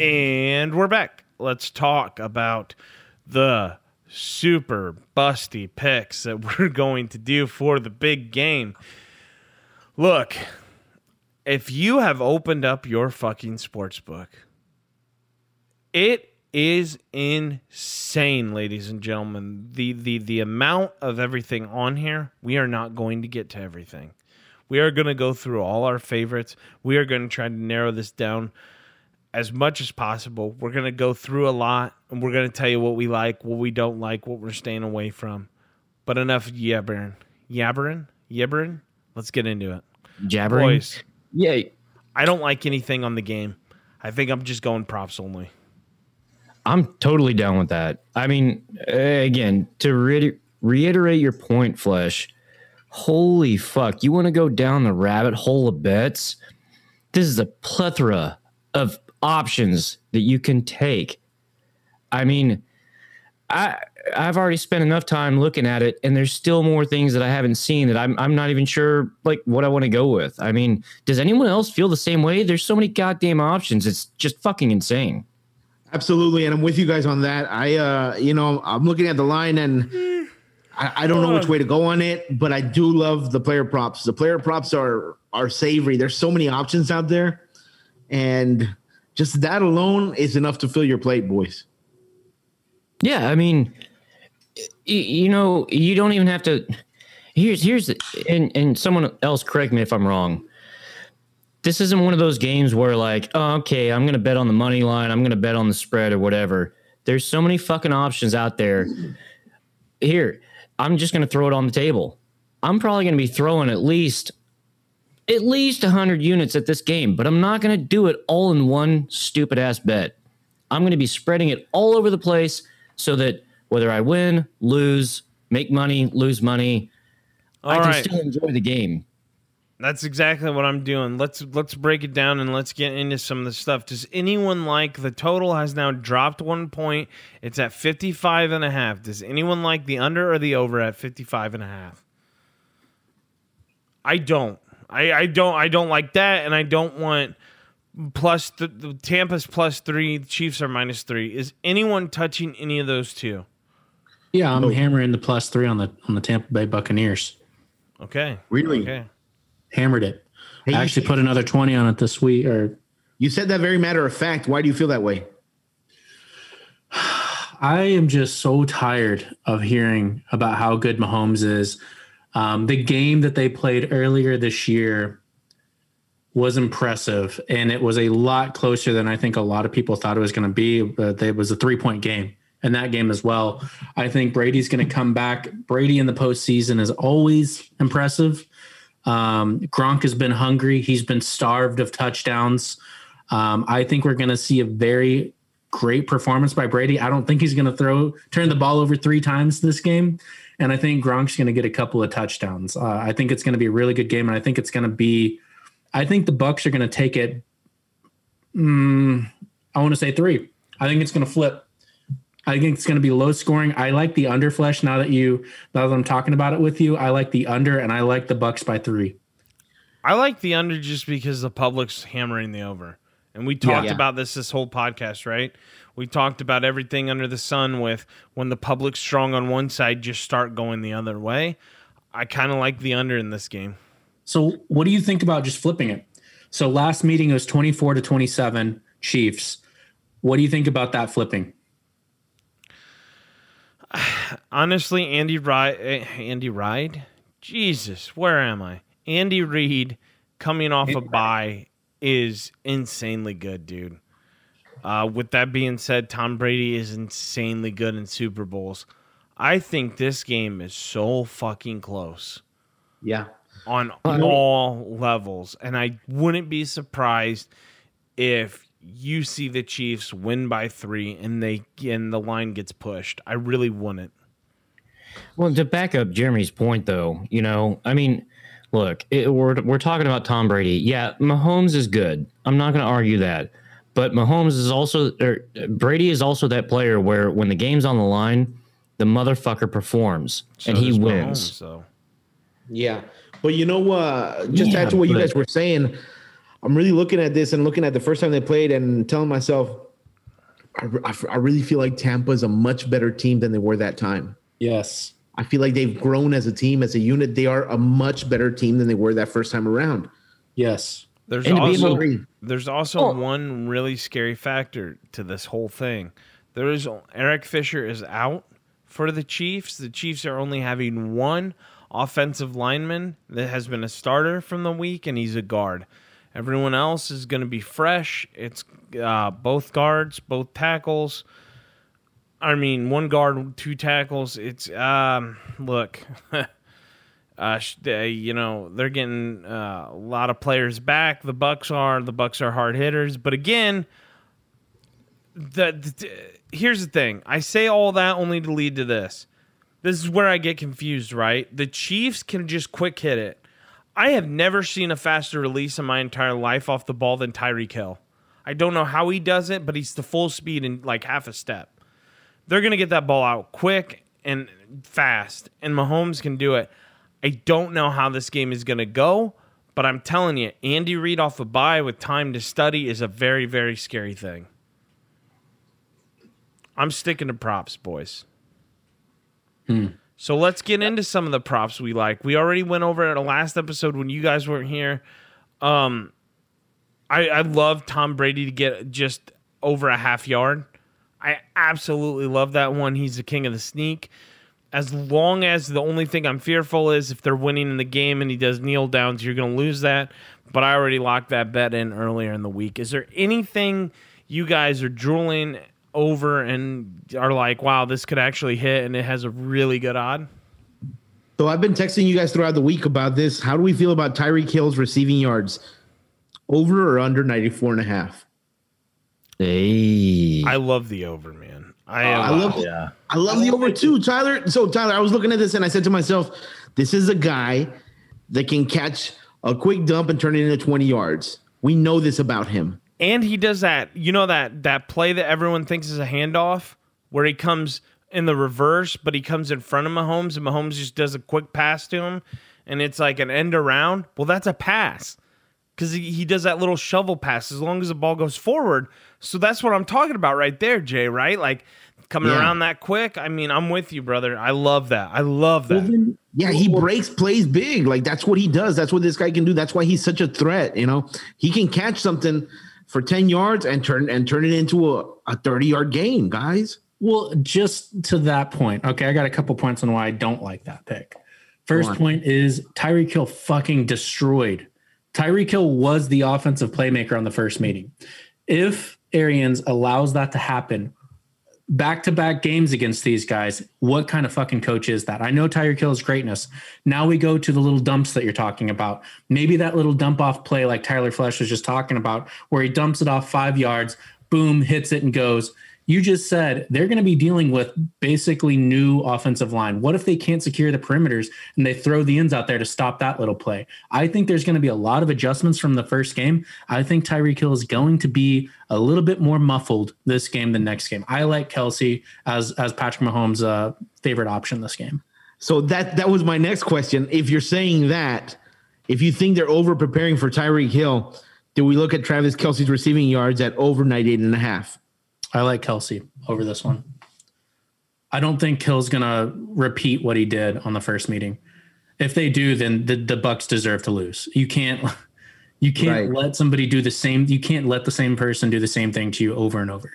And we're back. Let's talk about the super busty picks that we're going to do for the big game. Look, if you have opened up your fucking sports book, it is insane, ladies and gentlemen. The the the amount of everything on here, we are not going to get to everything. We are going to go through all our favorites. We are going to try to narrow this down as much as possible. We're going to go through a lot and we're going to tell you what we like, what we don't like, what we're staying away from. But enough yabbering. Yabbering? Yabbering? Let's get into it. Jabbering. Boys, Yay. I don't like anything on the game. I think I'm just going props only. I'm totally down with that. I mean, again, to re- reiterate your point, Flesh, holy fuck. You want to go down the rabbit hole of bets? This is a plethora of options that you can take. I mean, I I've already spent enough time looking at it, and there's still more things that I haven't seen that I'm I'm not even sure like what I want to go with. I mean, does anyone else feel the same way? There's so many goddamn options. It's just fucking insane. Absolutely, and I'm with you guys on that. I, uh, you know, I'm looking at the line and I, I don't know which way to go on it, but I do love the player props. The player props are are savory. There's so many options out there, and just that alone is enough to fill your plate, boys. Yeah, I mean, you know, you don't even have to. Here's here's and and someone else correct me if I'm wrong. This isn't one of those games where like, oh, okay, I'm gonna bet on the money line, I'm gonna bet on the spread or whatever. There's so many fucking options out there. Here, I'm just gonna throw it on the table. I'm probably gonna be throwing at least at least 100 units at this game, but I'm not gonna do it all in one stupid ass bet. I'm going to be spreading it all over the place so that whether I win, lose, make money, lose money, I can right. still enjoy the game. That's exactly what I'm doing. Let's let's break it down and let's get into some of the stuff. Does anyone like the total has now dropped one point? It's at 55 and a half. Does anyone like the under or the over at 55 and a half? I don't. I, I don't I don't like that and I don't want plus the, the Tampa's plus 3, the Chiefs are minus 3. Is anyone touching any of those two? Yeah, I'm hammering the plus three on the on the Tampa Bay Buccaneers. Okay. Really? Okay. Hammered it. Hey, I actually said- put another twenty on it this week. Or You said that very matter of fact. Why do you feel that way? I am just so tired of hearing about how good Mahomes is. Um, the game that they played earlier this year was impressive, and it was a lot closer than I think a lot of people thought it was going to be. But it was a three point game in that game as well. I think Brady's going to come back. Brady in the postseason is always impressive. Um, Gronk has been hungry. He's been starved of touchdowns. Um, I think we're going to see a very great performance by Brady. I don't think he's going to throw turn the ball over three times this game, and I think Gronk's going to get a couple of touchdowns. Uh, I think it's going to be a really good game, and I think it's going to be. I think the Bucks are going to take it. Mm, I want to say three. I think it's going to flip. I think it's going to be low scoring. I like the under flesh now that you now that I'm talking about it with you. I like the under, and I like the Bucks by three. I like the under just because the public's hammering the over. And we talked Yeah. about this this whole podcast, right? We talked about everything under the sun with when the public's strong on one side, just start going the other way. I kind of like the under in this game. So, what do you think about just flipping it? So, last meeting it was 24 to 27 Chiefs. What do you think about that flipping? Honestly, Andy Ride, eh, Andy Ride, Jesus, where am I? Andy Reid coming off a bye is insanely good, dude. Uh, with that being said, Tom Brady is insanely good in Super Bowls. I think this game is so fucking close. Yeah. on I- all levels. And I wouldn't be surprised if you see the Chiefs win by three and they and the line gets pushed. I really wouldn't. Well, to back up Jeremy's point, though, you know, I mean, look, it, we're we're talking about Tom Brady. Yeah, Mahomes is good. I'm not going to argue that, but Mahomes is also or Brady is also that player where when the game's on the line, the motherfucker performs and he wins. Mahomes, so Yeah. But you know, uh, just Yeah, add to what you guys were saying. I'm really looking at this and looking at the first time they played and telling myself, I, I, I really feel like Tampa is a much better team than they were that time. Yes. I feel like they've grown as a team, as a unit. They are a much better team than they were that first time around. Yes. There's And to be also there's also Oh. one really scary factor to this whole thing. There is Eric Fisher is out for the Chiefs. The Chiefs are only having one offensive lineman that has been a starter from the week, and he's a guard. Everyone else is going to be fresh. It's uh, both guards, both tackles. I mean, one guard, two tackles. It's um, look. uh, they, you know they're getting uh, a lot of players back. The Bucks are the Bucks are hard hitters, but again, the, the here's the thing. I say all that only to lead to this. This is where I get confused. Right, the Chiefs can just quick hit it. I have never seen a faster release in my entire life off the ball than Tyreek Hill. I don't know how he does it, but he's the full speed in like half a step. They're going to get that ball out quick and fast, and Mahomes can do it. I don't know how this game is going to go, but I'm telling you, Andy Reid off a bye with time to study is a very, very scary thing. I'm sticking to props, boys. So let's get into some of the props we like. We already went over it at the last episode when you guys weren't here. Um, I, I love Tom Brady to get just over a half yard. I absolutely love that one. He's the king of the sneak. As long as the only thing I'm fearful is if they're winning in the game and he does kneel downs, you're going to lose that. But I already locked that bet in earlier in the week. Is there anything you guys are drooling over and are like, wow, this could actually hit and it has a really good odd? So I've been texting you guys throughout the week about this. How do we feel about Tyreek Hill's receiving yards? Over or under 94 and a half? Hey. I love the over, man. I, oh, I love yeah. I love the over too, Tyler. So Tyler, I was looking at this and I said to myself, this is a guy that can catch a quick dump and turn it into 20 yards. We know this about him. and he does that. You know that that play that everyone thinks is a handoff, where he comes in the reverse, but he comes in front of Mahomes, and Mahomes just does a quick pass to him, and it's like an end around. Well, that's a pass because he, he does that little shovel pass as long as the ball goes forward. So that's what I'm talking about right there, Jay. Right, like coming Yeah. around that quick. I mean, I'm with you, brother. I love that. I love that. Yeah, he breaks plays big. Like that's what he does. That's what this guy can do. That's why he's such a threat. You know, he can catch something for 10 yards and turn and turn it into a, a 30 yard game, guys. Well, just to that point, okay, I got a couple points on why I don't like that pick. First point is Tyreek Hill fucking destroyed. Tyreek Hill was the offensive playmaker on the first meeting. If Arians allows that to happen, back to back games against these guys, what kind of fucking coach is that? I know Tyreek Hill's greatness. Now we go to the little dumps that you're talking about. Maybe that little dump off play, like Tyler Flesh was just talking about, where he dumps it off five yards, boom, hits it and goes. You just said they're going to be dealing with basically new offensive line. What if they can't secure the perimeters and they throw the ends out there to stop that little play? I think there's going to be a lot of adjustments from the first game. I think Tyreek Hill is going to be a little bit more muffled this game than next game. I like Kelce as as Patrick Mahomes' uh, favorite option this game. So that that was my next question. If you're saying that, if you think they're over preparing for Tyreek Hill, do we look at Travis Kelce's receiving yards at over 98 and a half? I like Kelce over this one. I don't think Hill's gonna repeat what he did on the first meeting. If they do, then the, the Bucks deserve to lose. You can't you can't Right. let somebody do the same you can't let the same person do the same thing to you over and over.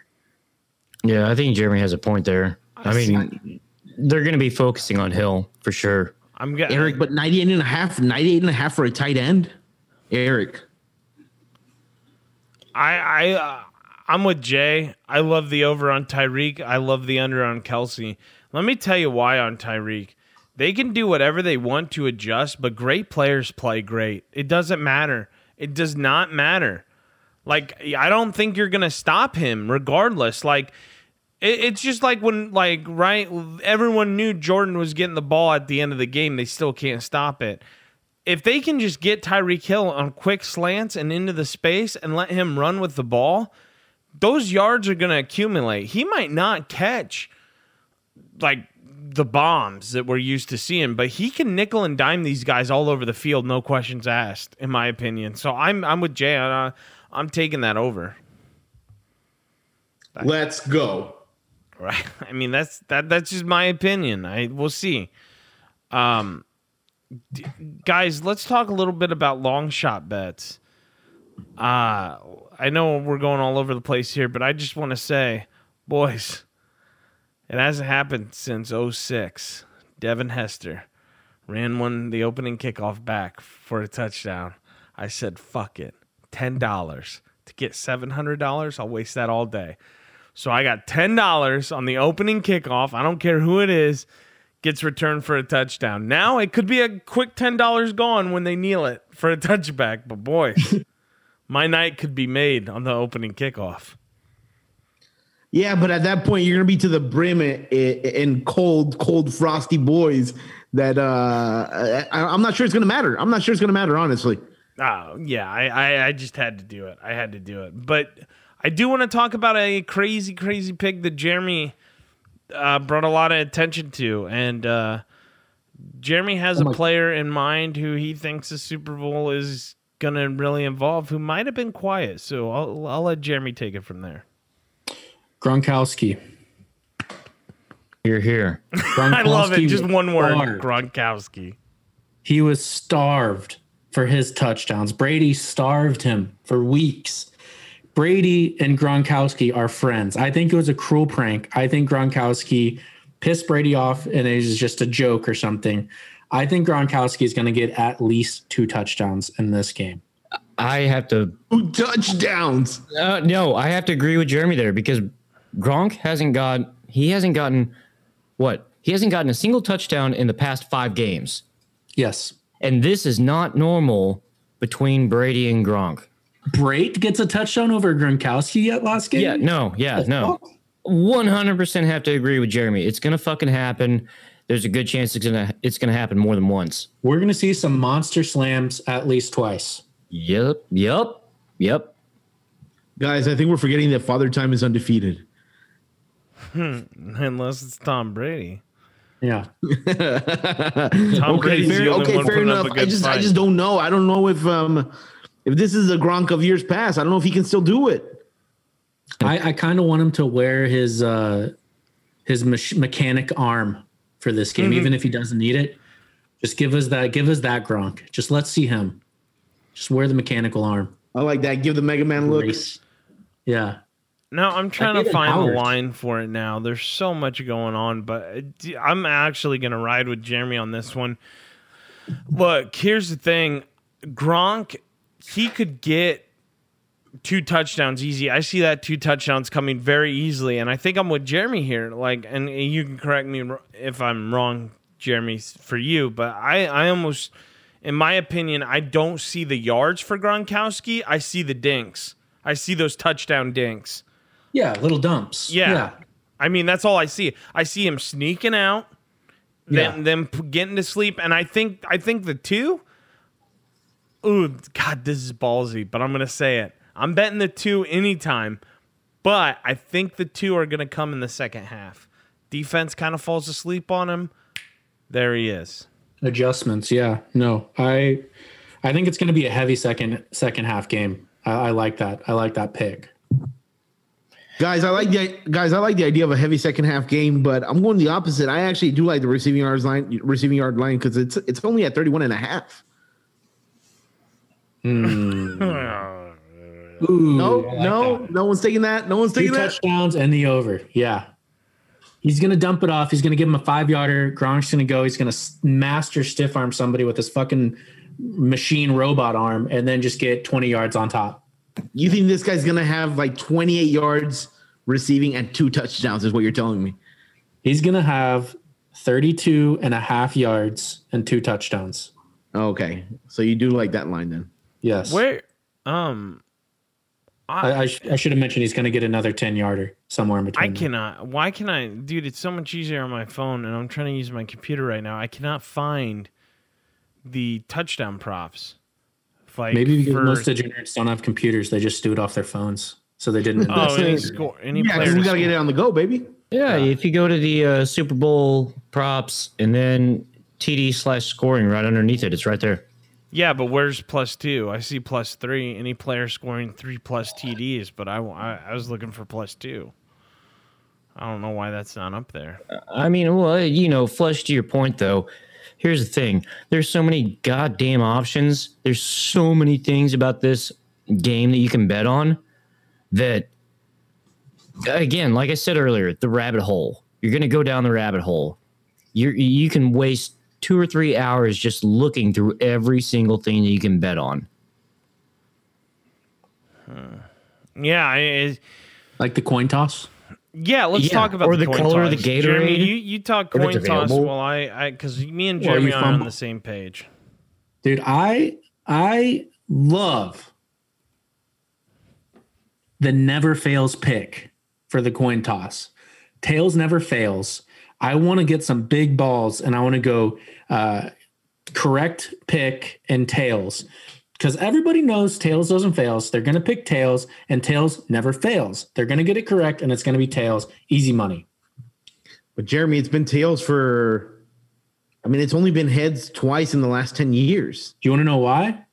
Yeah, I think Jeremy has a point there. I mean, they're going to be focusing on Hill for sure. I'm getting Eric, but 98 and a half, 98 and a half for a tight end? Eric. I I uh, I'm with Jay. I love the over on Tyreek. I love the under on Kelce. Let me tell you why on Tyreek. They can do whatever they want to adjust, but great players play great. It doesn't matter. It does not matter. Like I don't think you're gonna stop him, regardless. Like it, it's just like when like right, everyone knew Jordan was getting the ball at the end of the game. They still can't stop it if they can just get Tyreek Hill on quick slants and into the space and let him run with the ball, those yards are going to accumulate. He might not catch like the bombs that we're used to seeing, but he can nickel and dime these guys all over the field, no questions asked, in my opinion. So I'm I'm with Jay. Uh, I'm taking that over. Let's go. Right. I mean, that's that. That's just my opinion. I we'll see. Um, d- guys, let's talk a little bit about long shot bets. Uh I know we're going all over the place here, but I just want to say, boys, it hasn't happened since 06. Devin Hester ran one the opening kickoff back for a touchdown. I said, fuck it. $10 to get $700. I'll waste that all day. So I got $10 on the opening kickoff. I don't care who it is, gets returned for a touchdown. Now it could be a quick $10 gone when they kneel it for a touchback, but boys, my night could be made on the opening kickoff. Yeah, but at that point, you're gonna be to the brim in, in cold, cold, frosty boys. That uh, I, I'm not sure it's gonna matter. I'm not sure it's gonna matter, honestly. Oh, yeah, I, I, I just had to do it. I had to do it. But I do want to talk about a crazy, crazy pick that Jeremy uh, brought a lot of attention to. And uh, Jeremy has a player in mind who he thinks the Super Bowl is going to really involve, who might have been quiet. So I'll, I'll let Jeremy take it from there. Gronkowski. You're here. I love it. Just one word starved. Gronkowski. He was starved for his touchdowns. Brady starved him for weeks. Brady and Gronkowski are friends. I think it was a cruel prank. I think Gronkowski pissed Brady off and it was just a joke or something. I think Gronkowski is going to get at least two touchdowns in this game. I have to Two touchdowns. Uh, no, I have to agree with Jeremy there because Gronk hasn't got he hasn't gotten what he hasn't gotten a single touchdown in the past five games, Yes. and this is not normal between Brady and Gronk. Brait gets a touchdown over Gronkowski yet last game? Yeah, no, yeah, no, one hundred percent have to agree with Jeremy. It's gonna fucking happen. There's a good chance it's gonna it's gonna happen more than once. We're going to see some monster slams at least twice. Yep, yep, yep. Guys, I think we're forgetting that Father Time is undefeated. Unless it's Tom Brady. Yeah. Tom okay, Brady's fair, okay, fair enough. a I good just, I just don't know. I don't know if um, if this is a Gronk of years past. I don't know if he can still do it. I, I kind of want him to wear his uh, his mech- mechanic arm for this game, even if he doesn't need it. Just give us that. Give us that Gronk. Just let's see him. Just wear the mechanical arm. I like that. Give the Mega Man look. Race. Yeah. No, I'm trying to find Howard. the line for it now. There's so much going on, but uh, d- I'm actually going to ride with Jeremy on this one. Look, here's the thing Gronk, he could get two touchdowns easy. I see that two touchdowns coming very easily, and I think I'm with Jeremy here. Like, and you can correct me if I'm wrong, Jeremy, for you, but I, I almost, in my opinion, I don't see the yards for Gronkowski. I see the dinks. I see those touchdown dinks. Yeah. Little dumps. Yeah. I mean, that's all I see. I see him sneaking out, then Yeah. them getting to sleep, and I think I think the two. Ooh, God, this is ballsy, but I'm gonna say it. I'm betting the two anytime, but I think the two are gonna come in the second half. Defense kind of falls asleep on him. There he is. Adjustments. Yeah. No. I I think it's going to be a heavy second second half game. I, I like that. I like that pick. Guys, I like the guys. I like the idea of a heavy second half game, but I'm going the opposite. I actually do like the receiving yards line, receiving yard line, because it's it's only at 31 and a half. Ooh, No, I like no, that. no one's taking that. No one's Two taking that. touchdowns and the over. Yeah. He's going to dump it off. He's going to give him a five yarder. Gronk's going to go. He's going to master stiff arm somebody with his fucking machine robot arm and then just get 20 yards on top. You think this guy's gonna have like 28 yards receiving and two touchdowns? Is what you're telling me? He's going to have 32 and a half yards and two touchdowns. Okay, so you do like that line then? Yes. Where, um, I, I, sh- I should have mentioned he's going to get another 10 yarder somewhere in between. I there. cannot. Why can I, dude? It's so much easier on my phone, and I'm trying to use my computer right now. I cannot find the touchdown props. Like Maybe because for- most degenerates don't have computers. They just do it off their phones. So they didn't oh, any score, any Yeah, 'cause player. we gotta get it on the go, baby. Yeah, if you go to the uh, Super Bowl props and then TD slash scoring right underneath it, it's right there. Yeah, but where's plus two? I see plus three. Any player scoring three plus TDs, but I, I, I was looking for plus two. I don't know why that's not up there. I mean, well, you know, flush to your point though. Here's the thing: there's so many goddamn options. There's so many things about this game that you can bet on. That, again, like I said earlier, the rabbit hole. You're gonna go down the rabbit hole. You you can waste two or three hours just looking through every single thing that you can bet on. Yeah, I, I- Like the coin toss. yeah. Let's Yeah, talk about or the, the coin color of toss. the Gatorade, Jeremy, you, you talk coin toss available. while I, I, because me and Well, Jeremy you are on the same page. Dude, I I love the never fails pick for the coin toss. Tails never fails. I want to get some big balls and I want to go uh, correct pick and tails because everybody knows tails doesn't fails. They're going to pick tails and tails never fails. They're going to get it correct and it's going to be tails. Easy money. But Jeremy, it's been tails for. I mean, it's only been heads twice in the last ten years. Do you want to know why?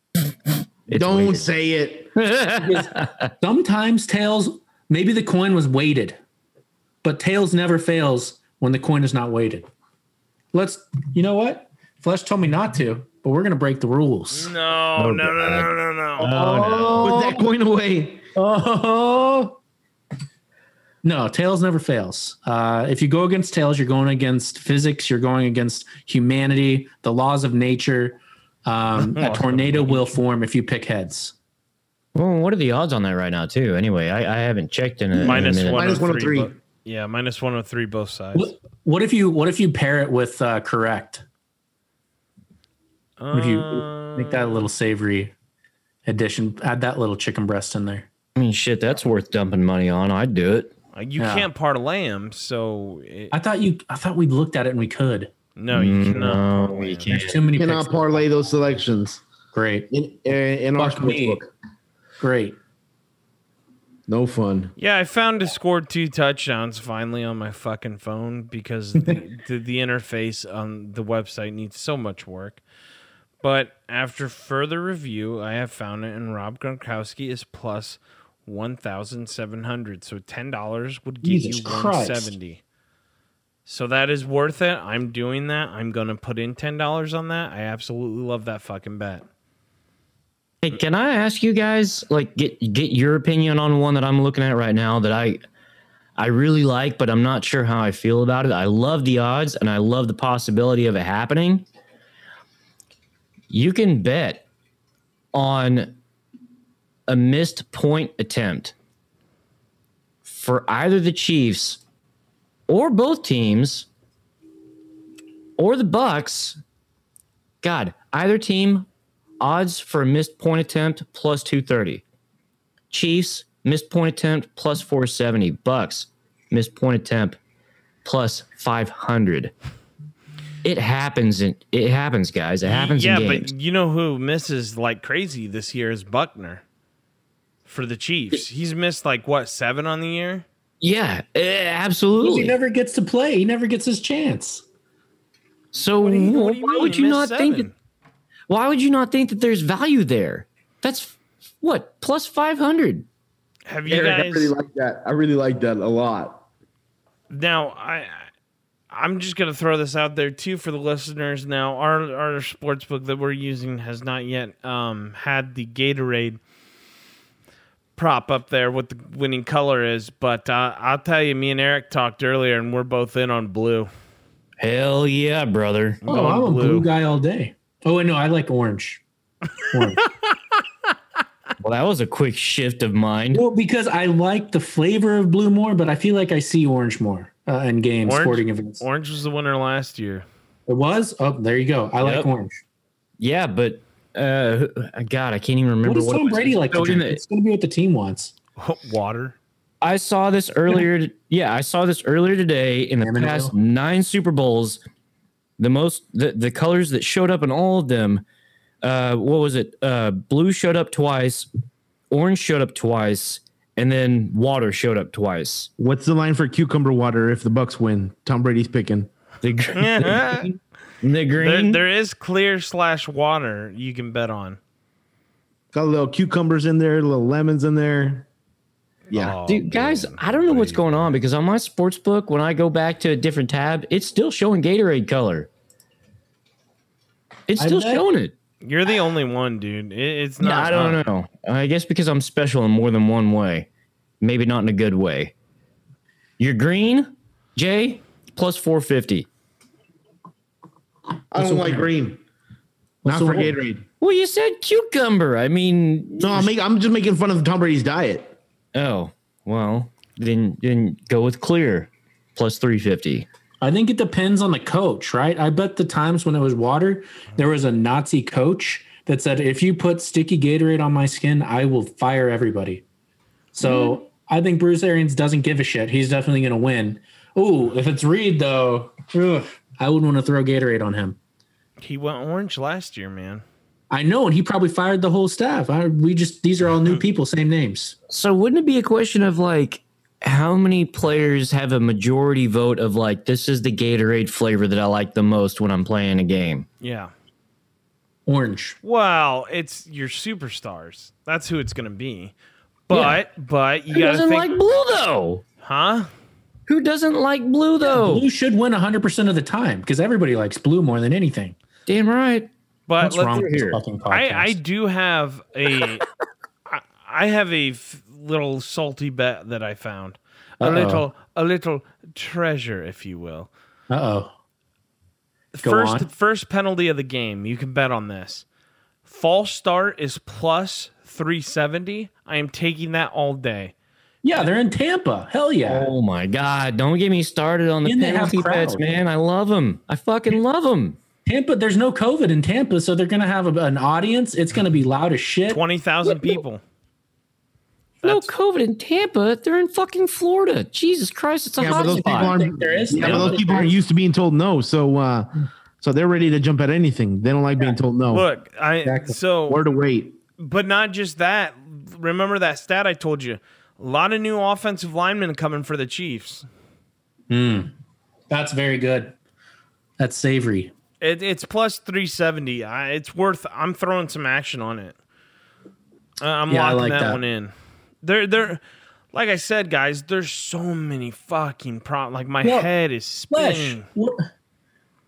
Don't weighted. say it. Sometimes tails, maybe the coin was weighted, but tails never fails when the coin is not weighted. Let's, you know what? Flesh told me not to, but we're going to break the rules. No, no, no, no, no, no. Put that coin away. Oh, no, tails never fails. Uh, if you go against tails, you're going against physics, you're going against humanity, the laws of nature. Um, a tornado will form if you pick heads. Well, what are the odds on that right now, too? Anyway, I, I haven't checked in a, in a minute. one, Minus oh 103. bo- Yeah, minus one hundred three both sides. What, what if you what if you pair it with uh, correct? What if you Uh, make that a little savory addition? Add that little chicken breast in there. I mean, shit, that's worth dumping money on. I'd do it. you Yeah. can't parlay them, so it, I thought you. I thought we looked at it and we could. no, you cannot. No, you can't. too many. Cannot parlay those selections Great, in uh, in our Fuck me. great. No fun. Yeah, I found to score two touchdowns finally on my fucking phone because the, the, the interface on the website needs so much work. But after further review, I have found it, and Rob Gronkowski is plus one thousand seven hundred. So ten dollars would give Jesus you one seventy. So that is worth it. I'm doing that. I'm gonna put in ten dollars on that. I absolutely love that fucking bet. Hey, can I ask you guys, like, get get your opinion on one that I'm looking at right now that I I really like, but I'm not sure how I feel about it. I love the odds and I love the possibility of it happening. You can bet on a missed point attempt for either the Chiefs or both teams or the Bucks. God, either team odds for a missed point attempt plus 230. Chiefs missed point attempt plus 470. Bucks missed point attempt plus 500. It happens in it happens, guys. It happens yeah, in games. but you know who misses like crazy this year is Butker for the Chiefs. He's missed like what seven on the year. yeah, eh, absolutely. He never gets to play. He never gets his chance. so What do you, what do you why mean? would you missed not think that, seven? Why would you not think that there's value there? That's what plus 500. Have you Eric, I really like that. I really like that a lot. now? I I'm just gonna throw this out there too for the listeners. Now, our our sports book that we're using has not yet um, had the Gatorade prop up there what the winning color is, but uh, I'll tell you, me and Eric talked earlier, and we're both in on blue. Hell yeah, brother. I'm Oh, I'm a blue. blue guy all day. Oh, wait, no, I like orange. Orange. Well, that was a quick shift of mind. well, because I like the flavor of blue more, but I feel like I see orange more uh, in games, Orange? sporting events. Orange was the winner last year. It was? Oh, there you go. I like orange. Yeah, but uh, God, I can't even remember What does what. it Tom was. Brady like to drink? It's going to be what the team wants. Water. I saw this earlier. Yeah, I saw this earlier today. In the Salmon past ale? nine Super Bowls, the most the, the colors that showed up in all of them. Uh, what was it? Uh, blue showed up twice, orange showed up twice, and then water showed up twice. What's the line for cucumber water if the Bucks win? Tom Brady's picking. The, gr- the There, green. there is clear slash water you can bet on. Got a little cucumbers in there, little lemons in there. Yeah. Oh, Dude, guys, man. I don't know what's going on because on my sports book, when I go back to a different tab, it's still showing Gatorade color. It's still bet- showing it. You're the only one, dude. It's Yeah, not. I don't know. I guess because I'm special in more than one way. Maybe not in a good way. You're green, Jay, plus 450. I don't like green. Not the for Gatorade. Well, you said cucumber. I mean, No, I'm, make, I'm just making fun of Tom Brady's diet. Oh, well, then then go with clear, plus 350. I think it depends on the coach, right? I bet the times when it was water, there was a Nazi coach that said, if you put sticky Gatorade on my skin, I will fire everybody. So mm-hmm. I think Bruce Arians doesn't give a shit. He's definitely going to win. Ooh, if it's Reid, though, ugh, I wouldn't want to throw Gatorade on him. He went orange last year, man. I know, and he probably fired the whole staff. I, we just, these are all new mm-hmm. people, same names. So wouldn't it be a question of like how many players have a majority vote of like this is the Gatorade flavor that I like the most when I'm playing a game? Yeah. Orange. Well, it's your superstars. That's who it's going to be. But but you Who got to doesn't think, like blue though? huh? Who doesn't like blue though? Blue should win 100% of the time because everybody likes blue more than anything. Damn right. But What's wrong with this here. fucking podcast? I I do have a I, I have a f- little salty bet that I found. A Uh-oh. little a little treasure, if you will. Uh oh. First on. first penalty of the game. You can bet on this. False start is plus 370. I am taking that all day. Yeah, they're in Tampa. Hell yeah. Oh my god! Don't get me started on the And penalty bets, man. I love them. I fucking love them. Tampa, there's no COVID in Tampa, so they're going to have a, an audience. It's going to be loud as shit. 20,000 people. No That's- COVID in Tampa. They're in fucking Florida. Jesus Christ, it's a Yeah, but hot those people spot. aren't. there is. Yeah, but no. those people aren't used to being told no. So, uh, so they're ready to jump at anything. They don't like being told no. Look, I Exactly. so Where to wait? but not just that. Remember that stat I told you. A lot of new offensive linemen coming for the Chiefs. That's very good. That's savory. It, it's plus 370. I, it's worth I'm throwing some action on it. Uh, I'm Yeah, locking like that, that. one in. There there like I said guys, there's so many fucking pro like my Well, head is Flesh. spinning. What,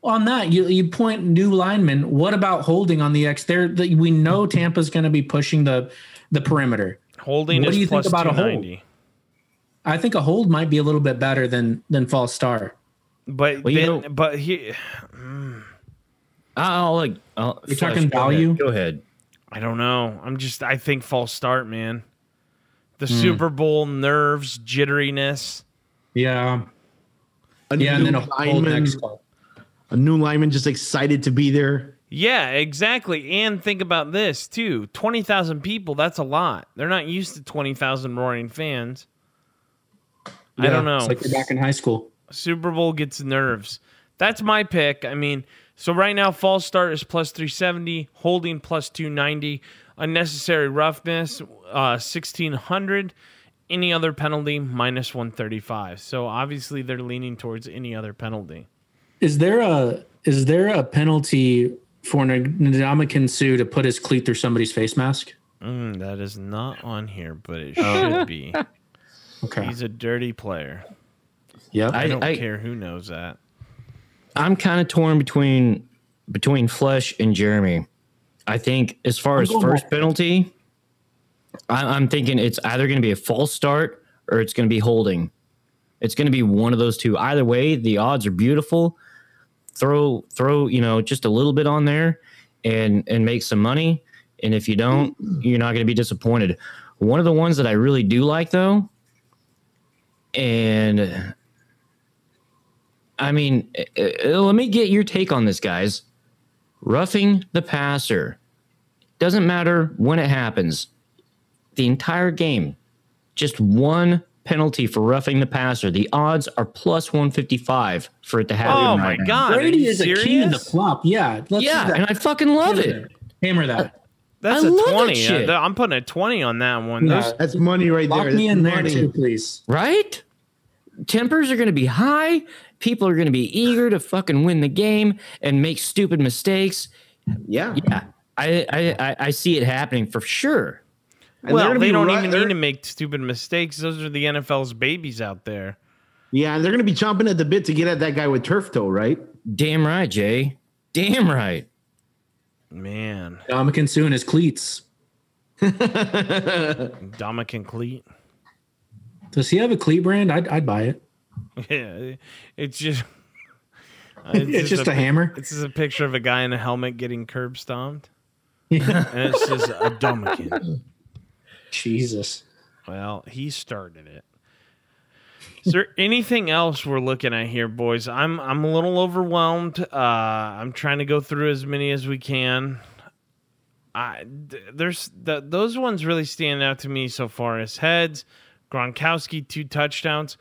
on that, you, you point new linemen. What about holding on the X? There, the, we know Tampa's going to be pushing the the perimeter. Holding What is do you think about a hold? I think a hold might be a little bit better than than false start. But Well, you then, know- but he I'll like. I'll, You're Flesh, talking go ahead. value? Go ahead. I don't know. I'm just I think false start, man. The Hmm. Super Bowl nerves, jitteriness. Yeah, A yeah, and new then a lineman, next call. a new lineman just excited to be there. Yeah, exactly. And think about this too: twenty thousand people. That's a lot. They're not used to twenty thousand roaring fans. I don't know. It's like you're back in high school. Super Bowl gets nerves. That's my pick. I mean, so right now, false start is plus 370, holding plus 290, unnecessary roughness, uh, 1600, any other penalty, minus 135. So obviously, they're leaning towards any other penalty. Is there a is there a penalty for Ndamukong Suh to put his cleat through somebody's face mask? Mm, that is not on here, but it Oh. should be. Okay. He's a dirty player. Yep. I don't I- care who knows that. I'm kind of torn between between Flesh and Jeremy. I think as far as first with- penalty, I, I'm thinking it's either going to be a false start or it's going to be holding. It's going to be one of those two. Either way, the odds are beautiful. Throw throw you know just a little bit on there and and make some money. And if you don't, you're not going to be disappointed. One of the ones that I really do like though, and I mean, uh, uh, let me get your take on this, guys. Roughing the passer doesn't matter when it happens. The entire game, just one penalty for roughing the passer. The odds are plus 155 for it to happen. Oh my now. God. are Brady you is a king in the flop. Yeah. Let's Yeah, and I fucking love it. Hammer that. That's I a love that 20. shit. Uh, I'm putting a 20 on that one. Yeah. That's money right Lock there. Lock me in there too, please. Right? Tempers are going to be high. People are going to be eager to fucking win the game and make stupid mistakes. Yeah. Yeah, I, I, I, I see it happening for sure. And well, they don't ru- even need to make stupid mistakes. Those are the NFL's babies out there. Yeah, and they're going to be chomping at the bit to get at that guy with turf toe, right? Damn right, Jay. Damn right. Man, Dominican soon his cleats. Dominican Cleat. Does he have a cleat brand? I'd, I'd buy it. Yeah, it's just. It's, just a, hammer. This is a picture of a guy in a helmet getting curb stomped, and it says a Dominican. Jesus. Well, he started it. Is there anything else we're looking at here, boys? I'm I'm a little overwhelmed. Uh, I'm trying to go through as many as we can. I th- there's the, those ones really stand out to me so far as heads. Gronkowski two touchdowns.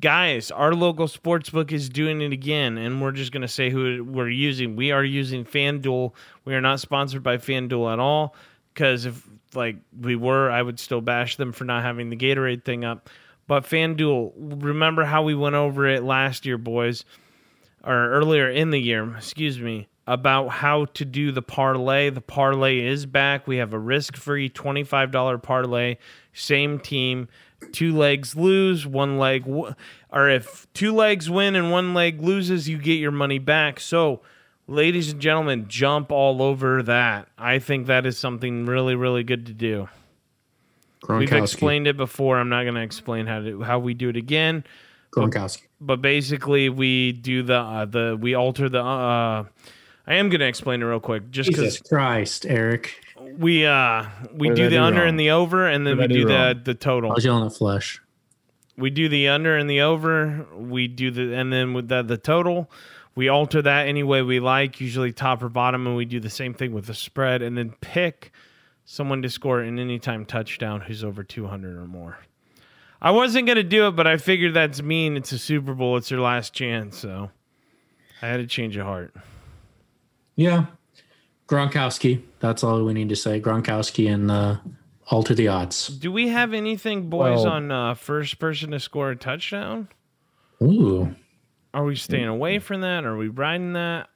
Guys, our local sports book is doing it again, and we're just gonna say who we're using. We are using FanDuel. We are not sponsored by FanDuel at all. Because if like we were, I would still bash them for not having the Gatorade thing up. But FanDuel, remember how we went over it last year, boys, or earlier in the year, excuse me, about how to do the parlay. The parlay is back. We have a risk free $25 parlay, same team. Two legs lose, one leg, w- or if two legs win and one leg loses, you get your money back. So, ladies and gentlemen, jump all over that. I think that is something really, really good to do. We've explained it before. I'm not going to explain how to how we do it again. Gronkowski. But basically, we do the uh, the we alter the. Uh, I am going to explain it real quick, just Jesus because Christ, Eric. We uh we What do the do under wrong? and the over, and then we What did I do do the the total. I was yelling at Flesh. We do the under and the over. We do the and then with the the total. We alter that any way we like, usually top or bottom, and we do the same thing with the spread, and then pick someone to score an anytime touchdown who's over 200 or more. I wasn't gonna do it, but I figured that's mean. It's a Super Bowl. It's your last chance, so I had to change of heart. Yeah. Gronkowski. That's all we need to say. Gronkowski and uh, alter the odds. Do we have anything, boys, Well- on uh, first person to score a touchdown? Ooh. Are we staying away from that? Are we riding that?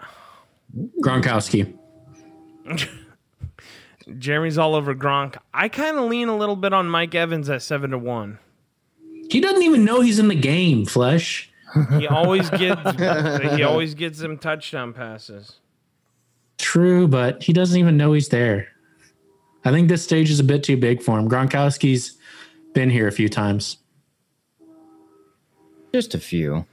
Gronkowski. Jeremy's all over Gronk. I kind of lean a little bit on Mike Evans at seven to one. He doesn't even know he's in the game, Flesh. He always gets he always gets them touchdown passes. True, but he doesn't even know he's there. I think this stage is a bit too big for him. Gronkowski's been here a few times. Just a few.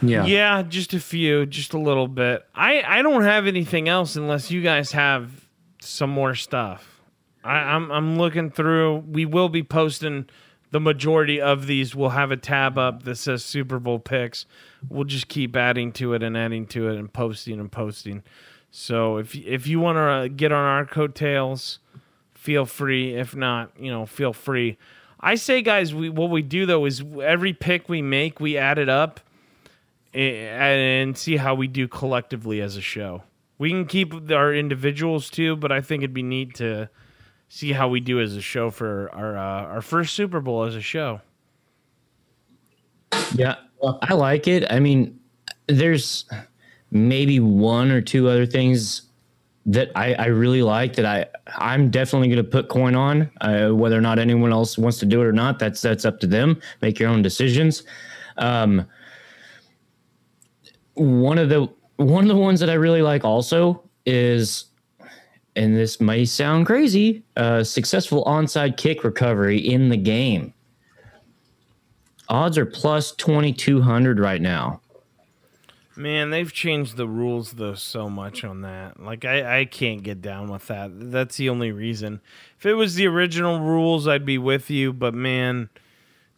Yeah. Yeah, just a few, just a little bit. I I don't have anything else unless you guys have some more stuff. I, I'm I'm looking through. We will be posting the majority of these. We'll have a tab up that says Super Bowl picks. We'll just keep adding to it and adding to it and posting and posting. So if if you want to get on our coattails, feel free. If not, you know, feel free. I say, guys, we what we do though is every pick we make, we add it up a- and see how we do collectively as a show. We can keep our individuals too, but I think it'd be neat to see how we do as a show for our uh, our first Super Bowl as a show. Yeah, I like it. I mean, there's maybe one or two other things that I, I really like that I I'm definitely going to put coin on. Uh, whether or not anyone else wants to do it or not, that's that's up to them. Make your own decisions. Um, one of the one of the ones that I really like also is, and this may sound crazy, uh, successful onside kick recovery in the game. Odds are plus 2200 right now. Man, they've changed the rules though so much on that. Like I, I can't get down with that. That's the only reason. If it was the original rules, I'd be with you, but man,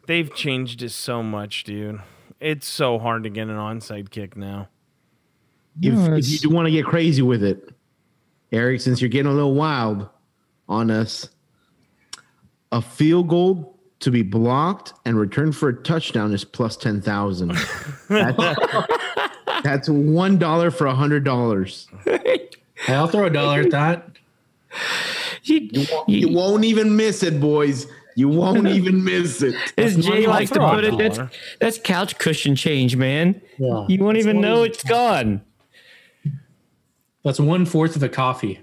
they've changed it so much, dude. It's so hard to get an onside kick now. If, No, if you do want to get crazy with it, Eric, since you're getting a little wild on us, a field goal to be blocked and returned for a touchdown is plus ten thousand. That's, that's one dollar for a hundred dollars. Hey, I'll throw a dollar at that. You, You won't even miss it, boys. You won't even miss it. as Jay likes to put it, that's, that's couch cushion change, man. Yeah. You won't That's even know it's gone. That's one fourth of a coffee.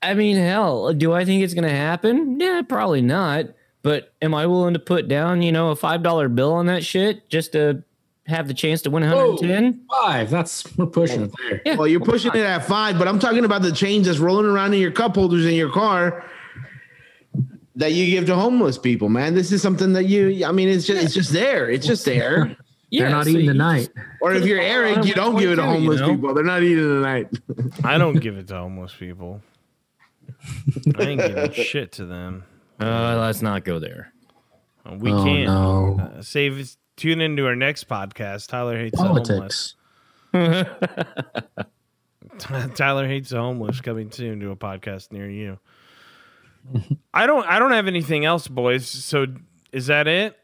I mean, hell, do I think it's going to happen? Yeah, probably not. But am I willing to put down, you know, a five dollar bill on that shit just to have the chance to win 110? Five. That's we're pushing it there. Yeah. Well, you're pushing it at five, but I'm talking about the change that's rolling around in your cup holders in your car that you give to homeless people, man. This is something that you I mean, it's just it's just there. It's just there. yeah, They're not so eating you tonight. Or if you're Eric, you don't give it to 122, you homeless know? people. They're not eating tonight. I don't give it to homeless people. I ain't giving shit to them. Uh, let's not go there. We oh, can't. no. Uh, save. Tune into our next podcast. Tyler hates the homeless. Politics. Tyler hates the homeless. Coming soon to a podcast near you. I don't. I don't have anything else, boys. So is that it?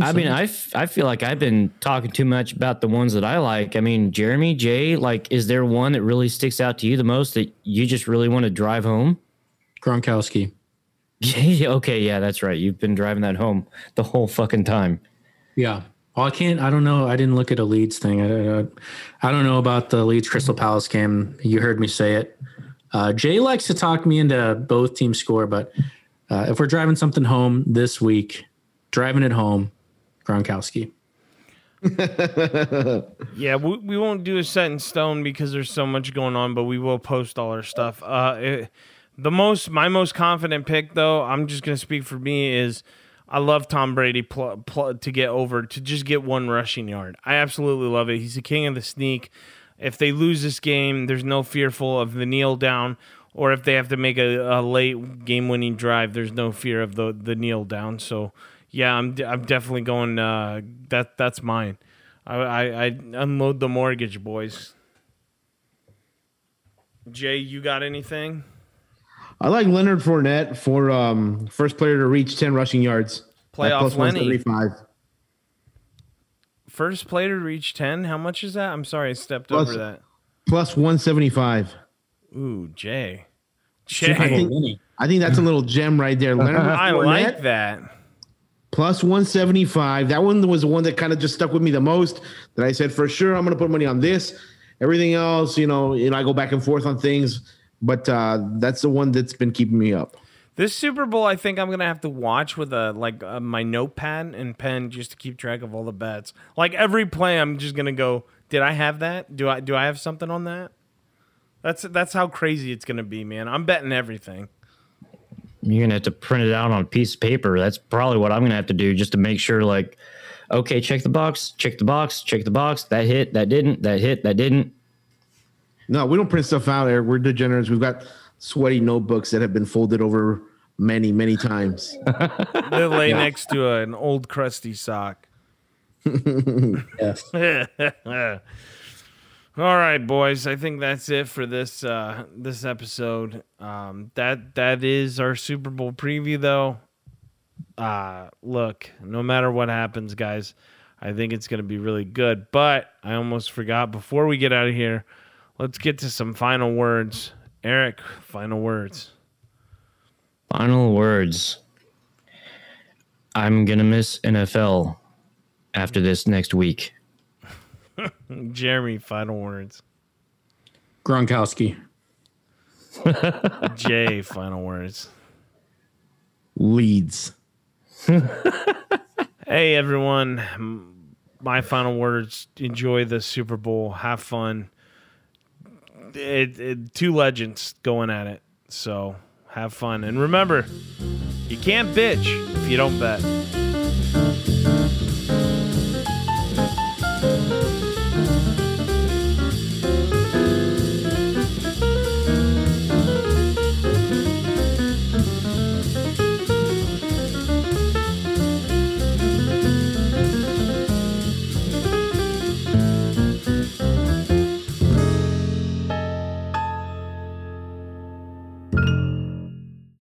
I mean, I, f- I feel like I've been talking too much about the ones that I like. I mean, Jeremy, Jay, like, is there one that really sticks out to you the most that you just really want to drive home? Gronkowski. okay, yeah, that's right. You've been driving that home the whole fucking time. Yeah. Well, I can't. I don't know. I didn't look at a Leeds thing. I, I, I don't know about the Leeds Crystal Palace game. You heard me say it. Uh, Jay likes to talk me into both teams score, but uh, if we're driving something home this week, driving it home, Gronkowski. Yeah, we, we won't do a set in stone because there's so much going on, but we will post all our stuff. Uh, it, the most, my most confident pick, though, I'm just gonna speak for me is I love Tom Brady pl- pl- to get over to just get one rushing yard. I absolutely love it. He's the king of the sneak. If they lose this game, there's no fearful of the kneel down, or if they have to make a, a late game winning drive, there's no fear of the the kneel down. So yeah, I'm d- I'm definitely going. Uh, that that's mine. I, I, I unload the mortgage, boys. Jay, you got anything? I like Leonard Fournette for um, first player to reach 10 rushing yards. Playoff plus Lenny. First player to reach 10. How much is that? I'm sorry, I stepped Plus- over that. Plus 175. Ooh, Jay. I Jay. think, I think that's a little gem right there. Leonard I Fournette like that. plus 175. That one was the one that kind of just stuck with me the most. That I said for sure I'm going to put money on this. Everything else, you know, you know, I go back and forth on things, but uh, that's the one that's been keeping me up. This Super Bowl, I think I'm gonna have to watch with a like uh, my notepad and pen just to keep track of all the bets. Like every play, I'm just gonna go. Did I have that? Do I do I have something on that? That's that's how crazy it's gonna be, man. I'm betting everything. You're gonna have to print it out on a piece of paper. That's probably what I'm gonna have to do just to make sure, like, okay, check the box, check the box, check the box. That hit, that didn't, that hit, that didn't. No, we don't print stuff out, Eric. We're degenerates. We've got sweaty notebooks that have been folded over many, many times. They lay next to a, an old crusty sock. Yes. All right, boys. I think that's it for this uh, this episode. Um, that that is our Super Bowl preview, though. Uh, look, no matter what happens, guys, I think it's going to be really good. But I almost forgot before we get out of here. Let's get to some final words. Eric, final words. Final words. I'm gonna miss NFL after this next week. Jeremy, final words. Gronkowski. Jay, final words. Leeds. Hey everyone, my final words: enjoy the Super Bowl, have fun. It, it, two legends going at it, so have fun and remember, you can't bitch if you don't bet.